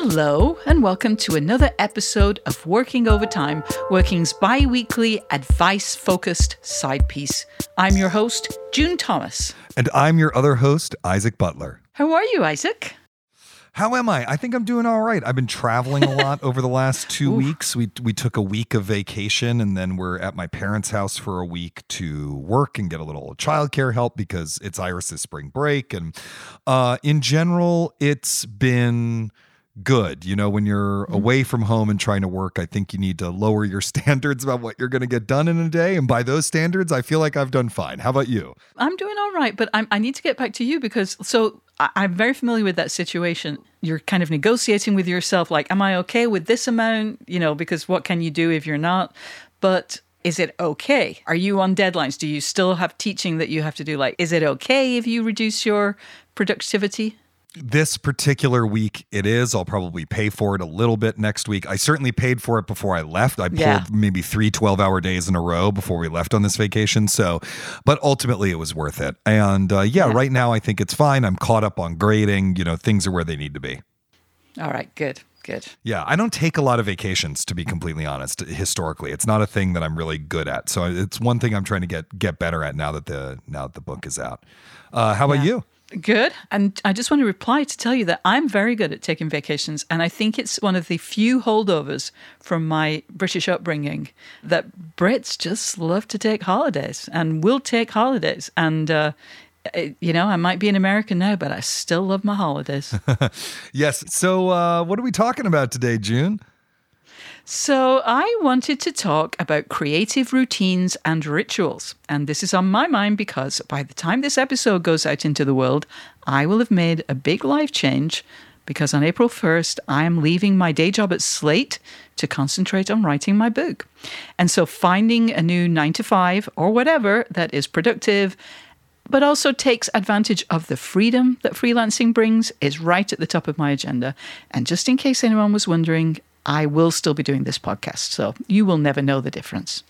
Hello, and welcome to another episode of Working Overtime, Working's bi weekly advice focused side piece. I'm your host, June Thomas. And I'm your other host, Isaac Butler. How are you, Isaac? How am I? I think I'm doing all right. I've been traveling a lot over the last two weeks. We we took a week of vacation and then we're at my parents' house for a week to work and get a little childcare help because it's Iris's spring break. And uh, in general, it's been good. You know, when you're mm-hmm. away from home and trying to work, I think you need to lower your standards about what you're going to get done in a day. And by those standards, I feel like I've done fine. How about you? I'm doing all right, but I'm, i need to get back to you because so I, I'm very familiar with that situation. You're kind of negotiating with yourself, like, am I okay with this amount? You know, because what can you do if you're not? But is it okay? Are you on deadlines? Do you still have teaching that you have to do? Like, is it okay if you reduce your productivity? This particular week it is. I'll probably pay for it a little bit next week. I certainly paid for it before i left. I pulled yeah. maybe three 12 hour days in a row before we left on this vacation so but ultimately it was worth it. And uh, yeah, yeah. right now i think it's fine. I'm caught up on grading. You know things are where they need to be. All right. Good. Good. Yeah i don't take a lot of vacations to be completely honest historically. It's not a thing that i'm really good at. So it's one thing i'm trying to get get better at now that the now that the book is out. Uh, how about yeah. you Good. And I just want to reply to tell you that I'm very good at taking vacations. And I think it's one of the few holdovers from my British upbringing that Brits just love to take holidays and will take holidays. And, uh, you know, I might be an American now, but I still love my holidays. yes. So, uh, what are we talking about today, June? So, I wanted to talk about creative routines and rituals. And this is on my mind because by the time this episode goes out into the world, I will have made a big life change because on April 1st, I am leaving my day job at Slate to concentrate on writing my book. And so, finding a new nine to five or whatever that is productive but also takes advantage of the freedom that freelancing brings is right at the top of my agenda. And just in case anyone was wondering, I will still be doing this podcast. So you will never know the difference.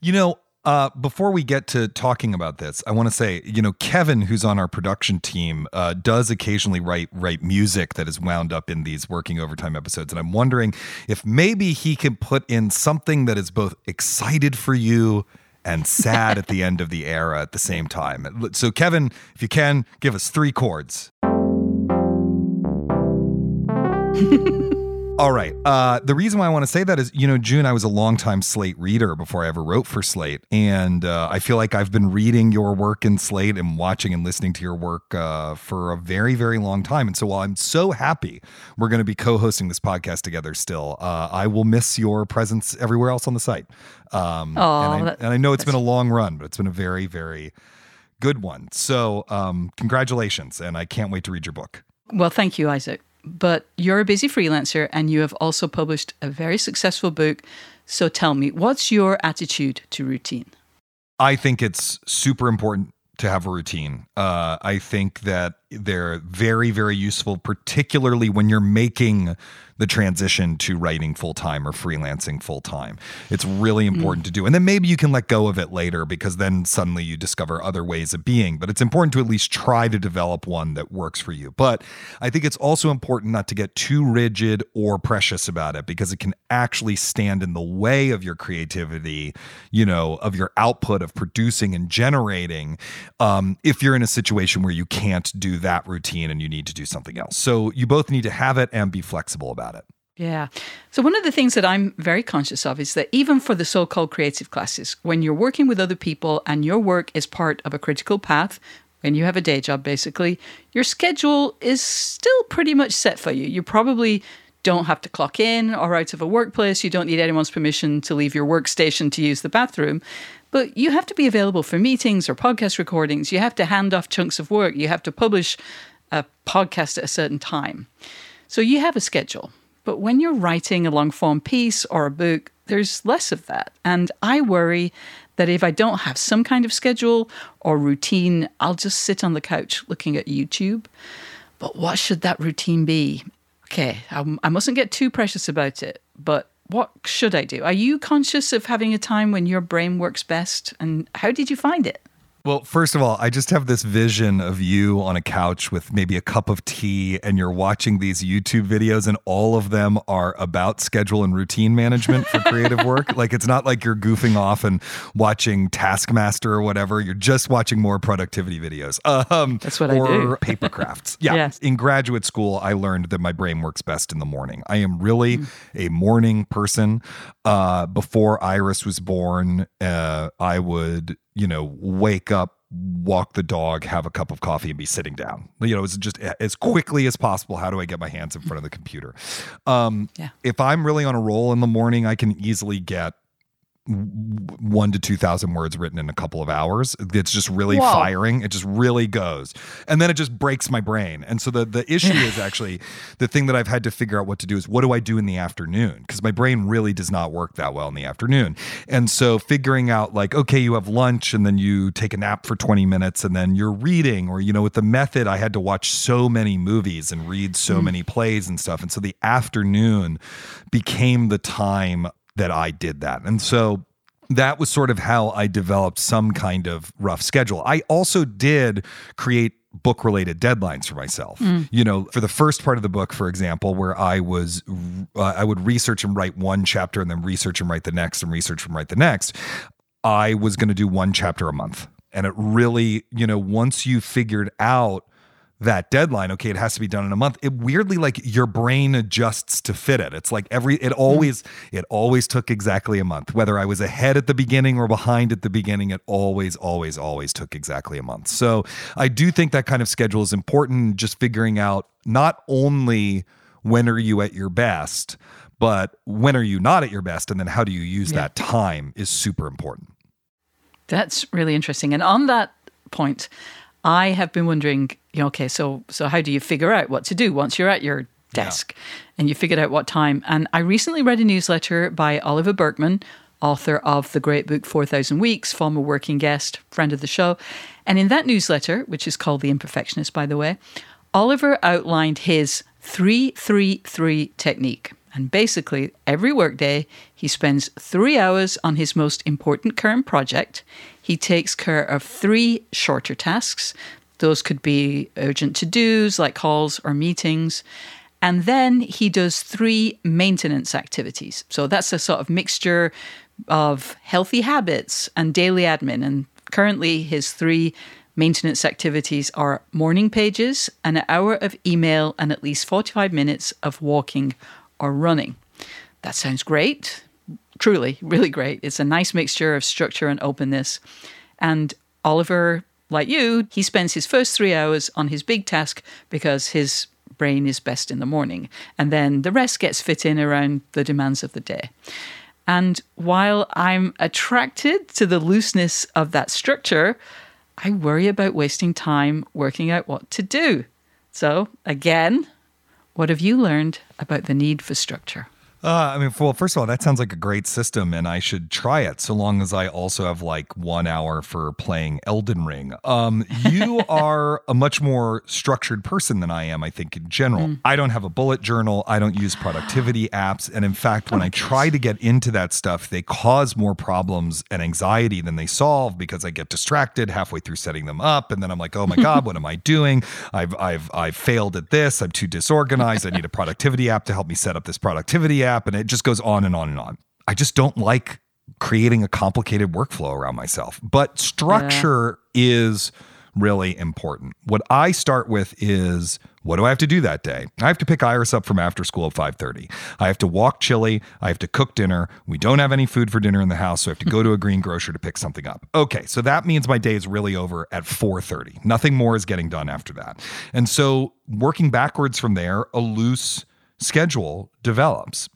You know, uh, before we get to talking about this, I want to say, you know, Kevin, who's on our production team, uh, does occasionally write write music that is wound up in these working overtime episodes, and I'm wondering if maybe he can put in something that is both excited for you and sad at the end of the era at the same time. So, Kevin, if you can, give us three chords. All right. Uh, the reason why I want to say that is, you know, June, I was a longtime Slate reader before I ever wrote for Slate. And uh, I feel like I've been reading your work in Slate and watching and listening to your work uh, for a very, very long time. And so while I'm so happy we're going to be co hosting this podcast together still, uh, I will miss your presence everywhere else on the site. Um, oh, and, I, and I know it's been a long run, but it's been a very, very good one. So um, congratulations. And I can't wait to read your book. Well, thank you, Isaac but you're a busy freelancer and you have also published a very successful book. So tell me, what's your attitude to routine? I think it's super important to have a routine. Uh, I think that they're very, very useful, particularly when you're making the transition to writing full time or freelancing full time. It's really mm. important mm. to do. And then maybe you can let go of it later because then suddenly you discover other ways of being. But it's important to at least try to develop one that works for you. But I think it's also important not to get too rigid or precious about it because it can actually stand in the way of your creativity, you know, of your output of producing and generating um, if you're in a situation where you can't do that routine and you need to do something else. So you both need to have it and be flexible about it. Yeah. So, one of the things that I'm very conscious of is that even for the so called creative classes, when you're working with other people and your work is part of a critical path, when you have a day job, basically, your schedule is still pretty much set for you. You probably don't have to clock in or out of a workplace. You don't need anyone's permission to leave your workstation to use the bathroom. But you have to be available for meetings or podcast recordings. You have to hand off chunks of work. You have to publish a podcast at a certain time. So you have a schedule. But when you're writing a long form piece or a book, there's less of that. And I worry that if I don't have some kind of schedule or routine, I'll just sit on the couch looking at YouTube. But what should that routine be? Okay, I, I mustn't get too precious about it, but what should I do? Are you conscious of having a time when your brain works best? And how did you find it? Well, first of all, I just have this vision of you on a couch with maybe a cup of tea and you're watching these YouTube videos and all of them are about schedule and routine management for creative work. like it's not like you're goofing off and watching Taskmaster or whatever. You're just watching more productivity videos. Um, That's what I do. Or paper crafts. Yeah. yes. In graduate school, I learned that my brain works best in the morning. I am really mm. a morning person. Uh, before Iris was born, uh, I would you know, wake up, walk the dog, have a cup of coffee, and be sitting down. You know, it's just as quickly as possible. How do I get my hands in front of the computer? Um, yeah. If I'm really on a roll in the morning, I can easily get one to two thousand words written in a couple of hours. It's just really Whoa. firing. It just really goes, and then it just breaks my brain. And so the the issue is actually the thing that I've had to figure out what to do is what do I do in the afternoon because my brain really does not work that well in the afternoon. And so figuring out like okay, you have lunch and then you take a nap for twenty minutes and then you're reading, or you know, with the method, I had to watch so many movies and read so mm. many plays and stuff, and so the afternoon became the time that I did that. And so that was sort of how I developed some kind of rough schedule. I also did create book related deadlines for myself. Mm. You know, for the first part of the book, for example, where I was, uh, I would research and write one chapter and then research and write the next and research and write the next. I was going to do one chapter a month. And it really, you know, once you figured out that deadline okay it has to be done in a month. It weirdly like your brain adjusts to fit it. It's like every it hmm. always it always took exactly a month. Whether i was ahead at the beginning or behind at the beginning it always always always took exactly a month. So i do think that kind of schedule is important just figuring out not only when are you at your best but when are you not at your best and then how do you use yeah. that time is super important. That's really interesting. And on that point I have been wondering, you know, okay, so so how do you figure out what to do once you're at your desk yeah. and you figured out what time? And I recently read a newsletter by Oliver Burkeman, author of the great book 4000 Weeks, former working guest, friend of the show. And in that newsletter, which is called The Imperfectionist, by the way, Oliver outlined his 333 technique. And basically, every workday, he spends three hours on his most important current project. He takes care of three shorter tasks. Those could be urgent to dos like calls or meetings. And then he does three maintenance activities. So that's a sort of mixture of healthy habits and daily admin. And currently, his three maintenance activities are morning pages, an hour of email, and at least 45 minutes of walking or running. That sounds great truly really great. It's a nice mixture of structure and openness. And Oliver, like you, he spends his first three hours on his big task because his brain is best in the morning. And then the rest gets fit in around the demands of the day. And while I'm attracted to the looseness of that structure, I worry about wasting time working out what to do. So, again, what have you learned about the need for structure? Uh, I mean, well, first of all, that sounds like a great system, and I should try it. So long as I also have like one hour for playing Elden Ring. Um, you are a much more structured person than I am. I think in general, mm. I don't have a bullet journal. I don't use productivity apps, and in fact, when oh, I try to get into that stuff, they cause more problems and anxiety than they solve because I get distracted halfway through setting them up, and then I'm like, oh my god, what am I doing? I've I've I've failed at this. I'm too disorganized. I need a productivity app to help me set up this productivity app and it just goes on and on and on. I just don't like creating a complicated workflow around myself. But structure yeah. is really important. What I start with is what do I have to do that day? I have to pick Iris up from after school at 5:30. I have to walk Chili, I have to cook dinner. We don't have any food for dinner in the house, so I have to go to a green grocer to pick something up. Okay, so that means my day is really over at 4:30. Nothing more is getting done after that. And so working backwards from there, a loose schedule develops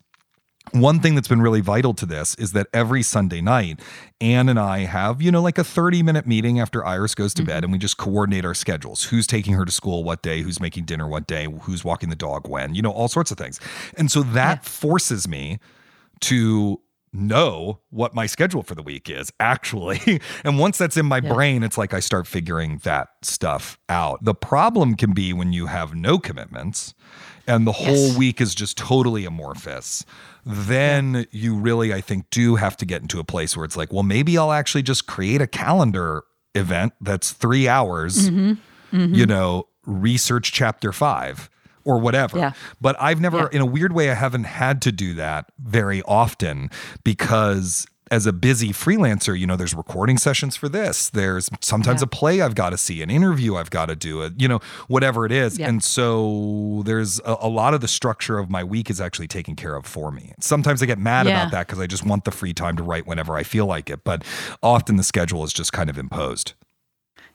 one thing that's been really vital to this is that every Sunday night, Anne and I have, you know, like a 30 minute meeting after Iris goes to mm-hmm. bed and we just coordinate our schedules. Who's taking her to school what day, who's making dinner what day, who's walking the dog when, you know, all sorts of things. And so that yeah. forces me to know what my schedule for the week is actually. and once that's in my yeah. brain, it's like I start figuring that stuff out. The problem can be when you have no commitments and the yes. whole week is just totally amorphous then you really, I think, do have to get into a place where it's like, well, maybe I'll actually just create a calendar event that's three hours, mm-hmm. Mm-hmm. you know, research chapter five or whatever. Yeah. But I've never, yeah. in a weird way, I haven't had to do that very often because as a busy freelancer, you know, there's recording sessions for this. There's sometimes yeah. a play I've got to see, an interview I've got to do, it, you know, whatever it is. Yeah. And so there's a, a, lot of the structure of my week is actually taken care of for me. Sometimes I get mad yeah. about that because I just want the free time to write whenever I feel like it. But often the schedule is just kind of imposed.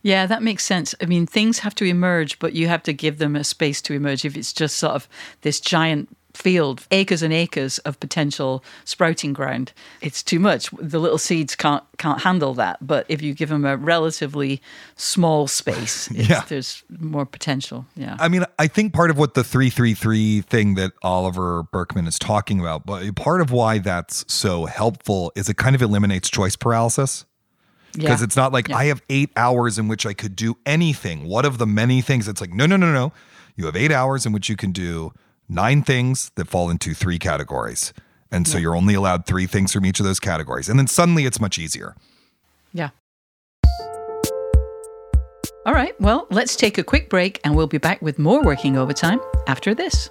Yeah, that makes sense. I mean, things have to emerge, but you have to give them a space to emerge. If it's just sort of this giant field, acres and acres of potential sprouting ground. It's too much. The little seeds can't can't handle that. But if you give them a relatively small space, yeah. there's more potential. Yeah. I mean, I think part of what the 333 thing that Oliver Burkeman is talking about, but part of why that's so helpful is it kind of eliminates choice paralysis because yeah. it's not like yeah. I have eight hours in which I could do anything. What of the many things? It's like, no, no, no, no. You have eight hours in which you can do nine things that fall into three categories. And so yeah. you're only allowed three things from each of those categories. And then suddenly it's much easier. Yeah. All right. Well, let's take a quick break and we'll be back with more working overtime after this.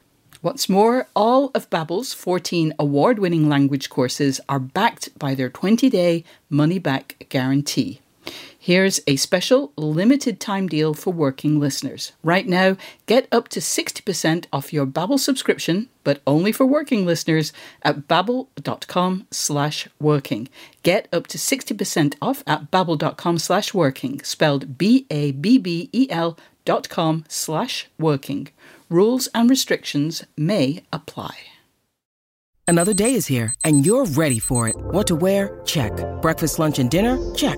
What's more, all of Babbel's 14 award-winning language courses are backed by their 20-day money-back guarantee. Here's a special limited time deal for working listeners. Right now, get up to 60% off your Babbel subscription, but only for working listeners at babbel.com slash working. Get up to 60% off at babbel.com slash working, spelled B-A-B-B-E-L dot com slash working. Rules and restrictions may apply. Another day is here, and you're ready for it. What to wear? Check. Breakfast, lunch, and dinner? Check.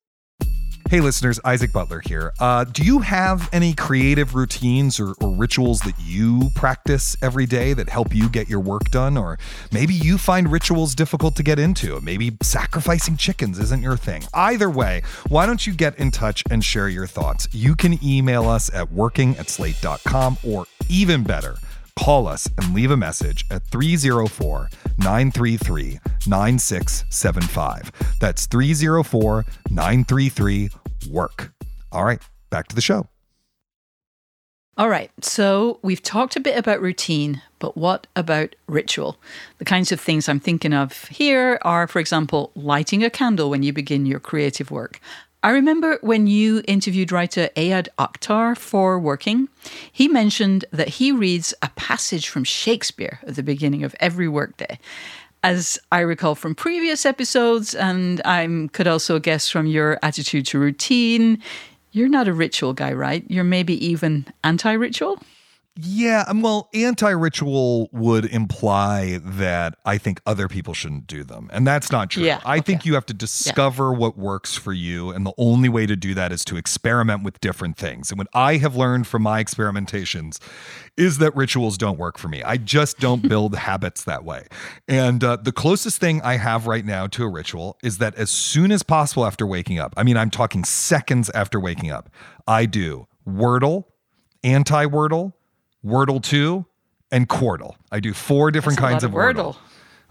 Hey, listeners, Isaac Butler here. Uh, do you have any creative routines or, or rituals that you practice every day that help you get your work done? Or maybe you find rituals difficult to get into. Maybe sacrificing chickens isn't your thing. Either way, why don't you get in touch and share your thoughts? You can email us at working at slate.com or even better, Call us and leave a message at 304 933 9675. That's 304 933 WORK. All right, back to the show. All right, so we've talked a bit about routine, but what about ritual? The kinds of things I'm thinking of here are, for example, lighting a candle when you begin your creative work, I remember when you interviewed writer Ayad Akhtar for Working, he mentioned that he reads a passage from Shakespeare at the beginning of every workday. As I recall from previous episodes, and I could also guess from your attitude to routine, you're not a ritual guy, right? You're maybe even anti ritual? Yeah, um, well, anti-ritual would imply that I think other people shouldn't do them, and that's not true. Yeah, I okay. think you have to discover what works for you, and the only way to do that is to experiment with different things. And what I have learned from my experimentations is that rituals don't work for me. I just don't build habits that way. And uh, the closest thing I have right now to a ritual is that as soon as possible after waking up, I mean, I'm talking seconds after waking up, I do Wordle, anti-Wordle Wordle 2, and Quordle. I do four different That's kinds of of Wordle. Wordle.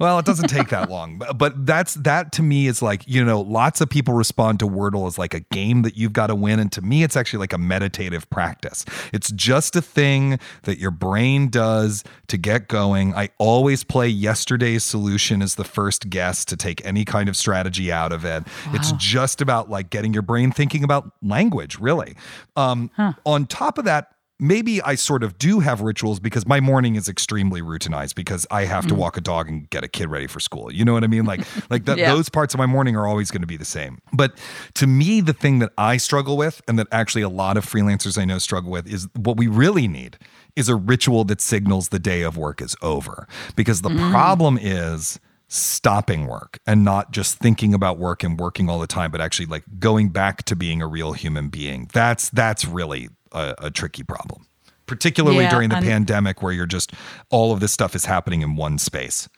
Well, it doesn't take that long, but, but that's that to me is like, you know, lots of people respond to Wordle as like a game that you've got to win. And to me, it's actually like a meditative practice. It's just a thing that your brain does to get going. I always play yesterday's solution as the first guess to take any kind of strategy out of it. It's just about like getting your brain thinking about language, really. Um, On top of that, maybe I sort of do have rituals because my morning is extremely routinized because I have to mm-hmm. walk a dog and get a kid ready for school. You know what I mean? Like like that Yeah. those parts of my morning are always going to be the same. But to me the thing that I struggle with and that actually a lot of freelancers I know struggle with is what we really need is a ritual that signals the day of work is over. Because the mm. problem is stopping work and not just thinking about work and working all the time but actually like going back to being a real human being that's that's really a, a tricky problem particularly Yeah, during the and- pandemic where you're just all of this stuff is happening in one space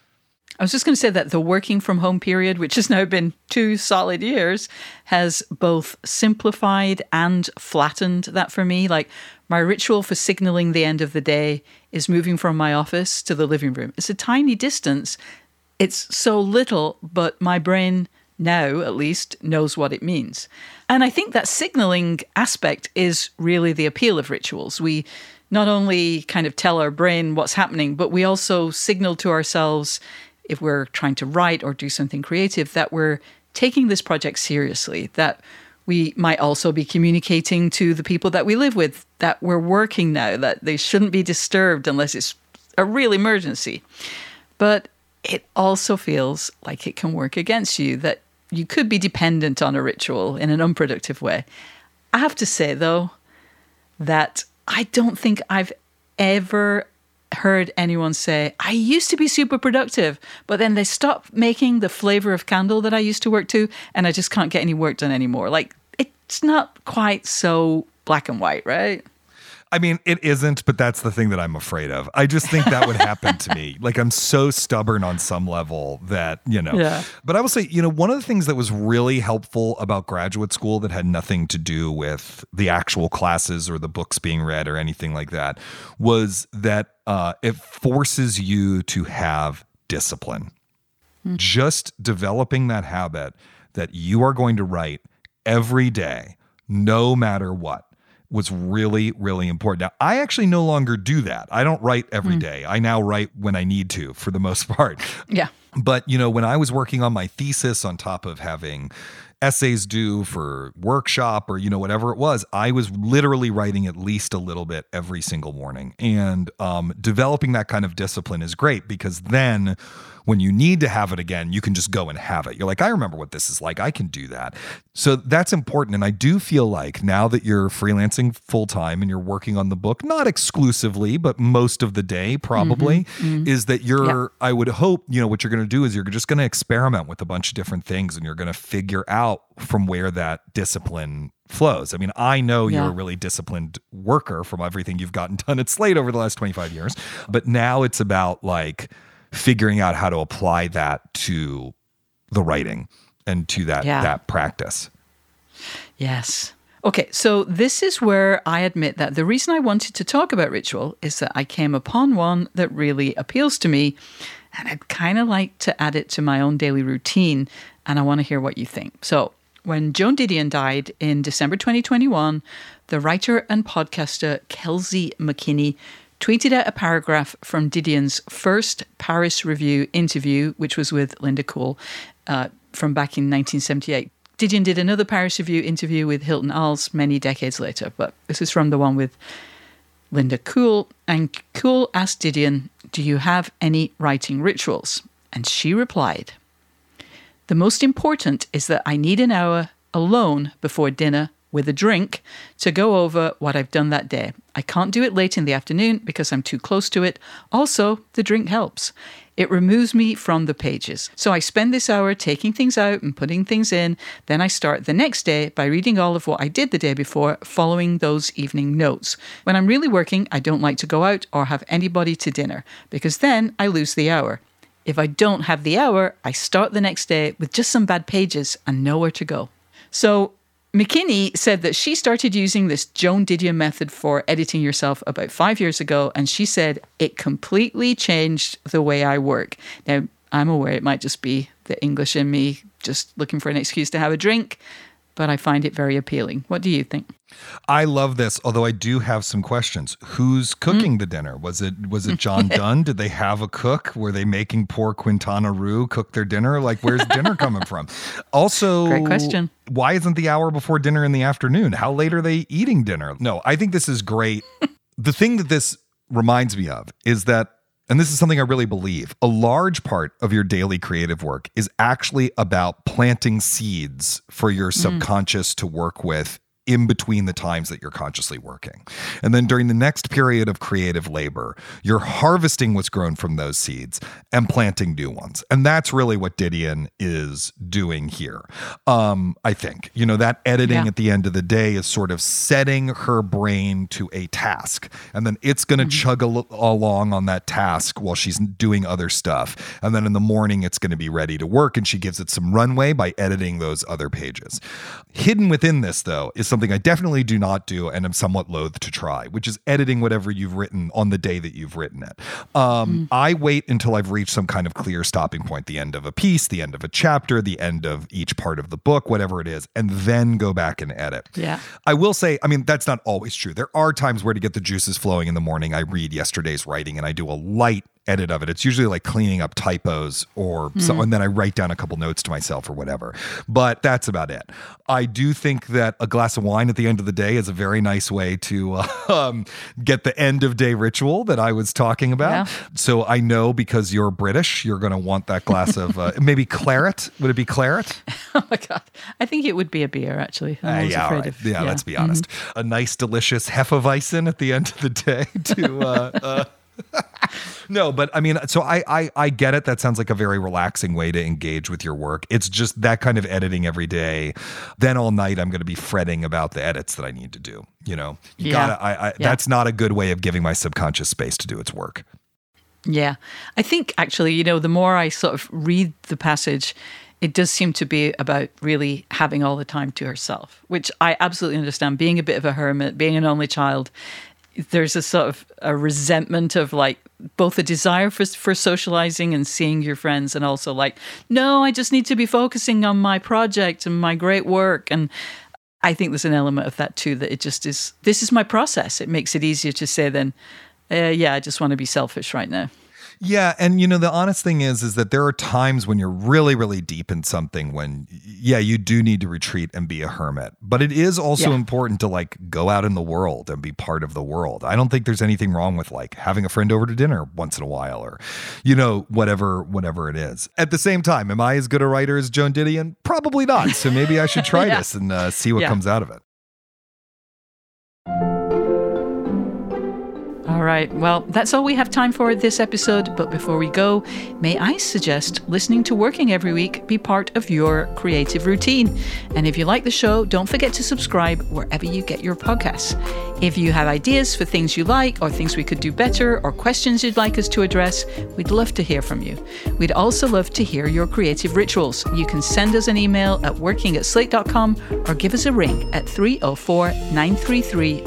I was just going to say that the working from home period, which has now been two solid years, has both simplified and flattened that for me. Like my ritual for signaling the end of the day is moving from my office to the living room. It's a tiny distance. It's so little, but my brain now, at least, knows what it means. And I think that signaling aspect is really the appeal of rituals. We not only kind of tell our brain what's happening, but we also signal to ourselves if we're trying to write or do something creative that we're taking this project seriously, that we might also be communicating to the people that we live with that we're working now, that they shouldn't be disturbed unless it's a real emergency. But it also feels like it can work against you, that you could be dependent on a ritual in an unproductive way. I have to say, though, that I don't think I've ever heard anyone say, I used to be super productive, but then they stopped making the flavor of candle that I used to work to, and I just can't get any work done anymore. Like, it's not quite so black and white, right? I mean, it isn't, but that's the thing that I'm afraid of. I just think that would happen to me. Like, I'm so stubborn on some level that, you know. Yeah. But I will say, you know, one of the things that was really helpful about graduate school that had nothing to do with the actual classes or the books being read or anything like that was that uh, it forces you to have discipline. Just developing that habit that you are going to write every day, no matter what was really, really important. Now, I actually no longer do that. I don't write every day. I now write when I need to for the most part. Yeah. But, you know, when I was working on my thesis on top of having essays due for workshop or, you know, whatever it was, I was literally writing at least a little bit every single morning. And um, developing that kind of discipline is great because then when you need to have it again, you can just go and have it. You're like, I remember what this is like. I can do that. So that's important. And I do feel like now that you're freelancing full time and you're working on the book, not exclusively, but most of the day probably, mm-hmm. Mm-hmm. is that you're, I would hope, you know, what you're going to do is you're just going to experiment with a bunch of different things and you're going to figure out from where that discipline flows. I mean, I know you're a really disciplined worker from everything you've gotten done at Slate over the last 25 years, but now it's about like figuring out how to apply that to the writing and to that Yeah. that practice. Yes. Okay, so this is where I admit that the reason I wanted to talk about ritual is that I came upon one that really appeals to me, and I'd kind of like to add it to my own daily routine, and I want to hear what you think. So, when Joan Didion died in December 2021, the writer and podcaster Kelsey McKinney tweeted out a paragraph from Didion's first Paris Review interview, which was with Linda Kuhl uh, from back in 1978. Didion did another Paris Review interview with Hilton Als many decades later, but this is from the one with Linda Kuhl. And Kuhl asked Didion, Do you have any writing rituals? And she replied, The most important is that I need an hour alone before dinner with a drink to go over what I've done that day. I can't do it late in the afternoon because I'm too close to it. Also, the drink helps. It removes me from the pages. So I spend this hour taking things out and putting things in. Then I start the next day by reading all of what I did the day before, following those evening notes. When I'm really working, I don't like to go out or have anybody to dinner because then I lose the hour. If I don't have the hour, I start the next day with just some bad pages and nowhere to go. So McKinney said that she started using this Joan Didion method for editing yourself about five years ago, and she said it completely changed the way I work. Now, I'm aware it might just be the English in me just looking for an excuse to have a drink, but I find it very appealing. What do you think? I love this, although I do have some questions. Who's cooking mm. the dinner? Was it was it John Dunne? Did they have a cook? Were they making poor Quintana Roo cook their dinner? Like where's dinner coming from? Also, great question. Why isn't the hour before dinner in the afternoon? How late are they eating dinner? No, I think this is great. the thing that this reminds me of is that and this is something I really believe, a large part of your daily creative work is actually about planting seeds for your mm. subconscious to work with in between the times that you're consciously working. And then during the next period of creative labor, you're harvesting what's grown from those seeds and planting new ones. And that's really what Didion is doing here. Um, I think, you know, that editing yeah. at the end of the day is sort of setting her brain to a task. And then it's going to mm-hmm. chug al- along on that task while she's doing other stuff. And then in the morning, it's going to be ready to work. And she gives it some runway by editing those other pages. Hidden within this, though, is something I definitely do not do and am somewhat loath to try, which is editing whatever you've written on the day that you've written it. Um, mm. I wait until I've reached some kind of clear stopping point, the end of a piece, the end of a chapter, the end of each part of the book, whatever it is, and then go back and edit. Yeah. I will say, I mean, that's not always true. There are times where to get the juices flowing in the morning, I read yesterday's writing and I do a light edit of it. It's usually like cleaning up typos or mm. so, and then I write down a couple notes to myself or whatever. But that's about it. I do think that a glass of wine at the end of the day is a very nice way to uh, um, get the end of day ritual that I was talking about. Yeah. So I know because you're British, you're going to want that glass of uh, maybe claret. Would it be claret? oh my god, I think it would be a beer actually. Uh, yeah, right. of, yeah, yeah, let's be honest. Mm-hmm. A nice, delicious Hefeweizen at the end of the day to. No, but I mean, so I, I I get it. That sounds like a very relaxing way to engage with your work. It's just that kind of editing every day. Then all night, I'm going to be fretting about the edits that I need to do. You know, you yeah. gotta. I, I yeah. that's not a good way of giving my subconscious space to do its work. Yeah, I think actually, you know, the more I sort of read the passage, it does seem to be about really having all the time to herself, which I absolutely understand. Being a bit of a hermit, being an only child, there's a sort of a resentment of like both a desire for for socializing and seeing your friends and also like no I just need to be focusing on my project and my great work. And I think there's an element of that too that it just is this is my process. It makes it easier to say then uh, yeah I just want to be selfish right now yeah, and you know the honest thing is is that there are times when you're really really deep in something when yeah, you do need to retreat and be a hermit. But it is also yeah. important to like go out in the world and be part of the world. I don't think there's anything wrong with like having a friend over to dinner once in a while or you know whatever whatever it is. At the same time, am I as good a writer as Joan Didion? Probably not. So maybe I should try yeah. this and uh, see what yeah. comes out of it. All right, well, that's all we have time for this episode. But before we go, may I suggest listening to Working every week be part of your creative routine. And if you like the show, don't forget to subscribe wherever you get your podcasts. If you have ideas for things you like, or things we could do better, or questions you'd like us to address, we'd love to hear from you. We'd also love to hear your creative rituals. You can send us an email at working at slate.com or give us a ring at 304 933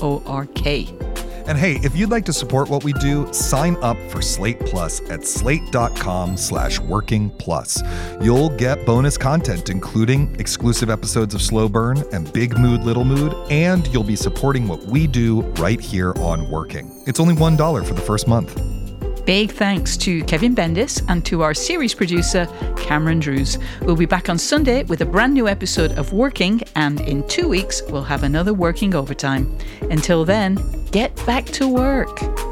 WORK. And hey, if you'd like to support what we do, sign up for Slate Plus at slate.com slash working plus. You'll get bonus content, including exclusive episodes of Slow Burn and Big Mood, Little Mood, and you'll be supporting what we do right here on Working. It's only $1 for the first month. Big thanks to Kevin Bendis and to our series producer, Cameron Drews. We'll be back on Sunday with a brand new episode of Working, and in two weeks, we'll have another Working Overtime. Until then, get back to work.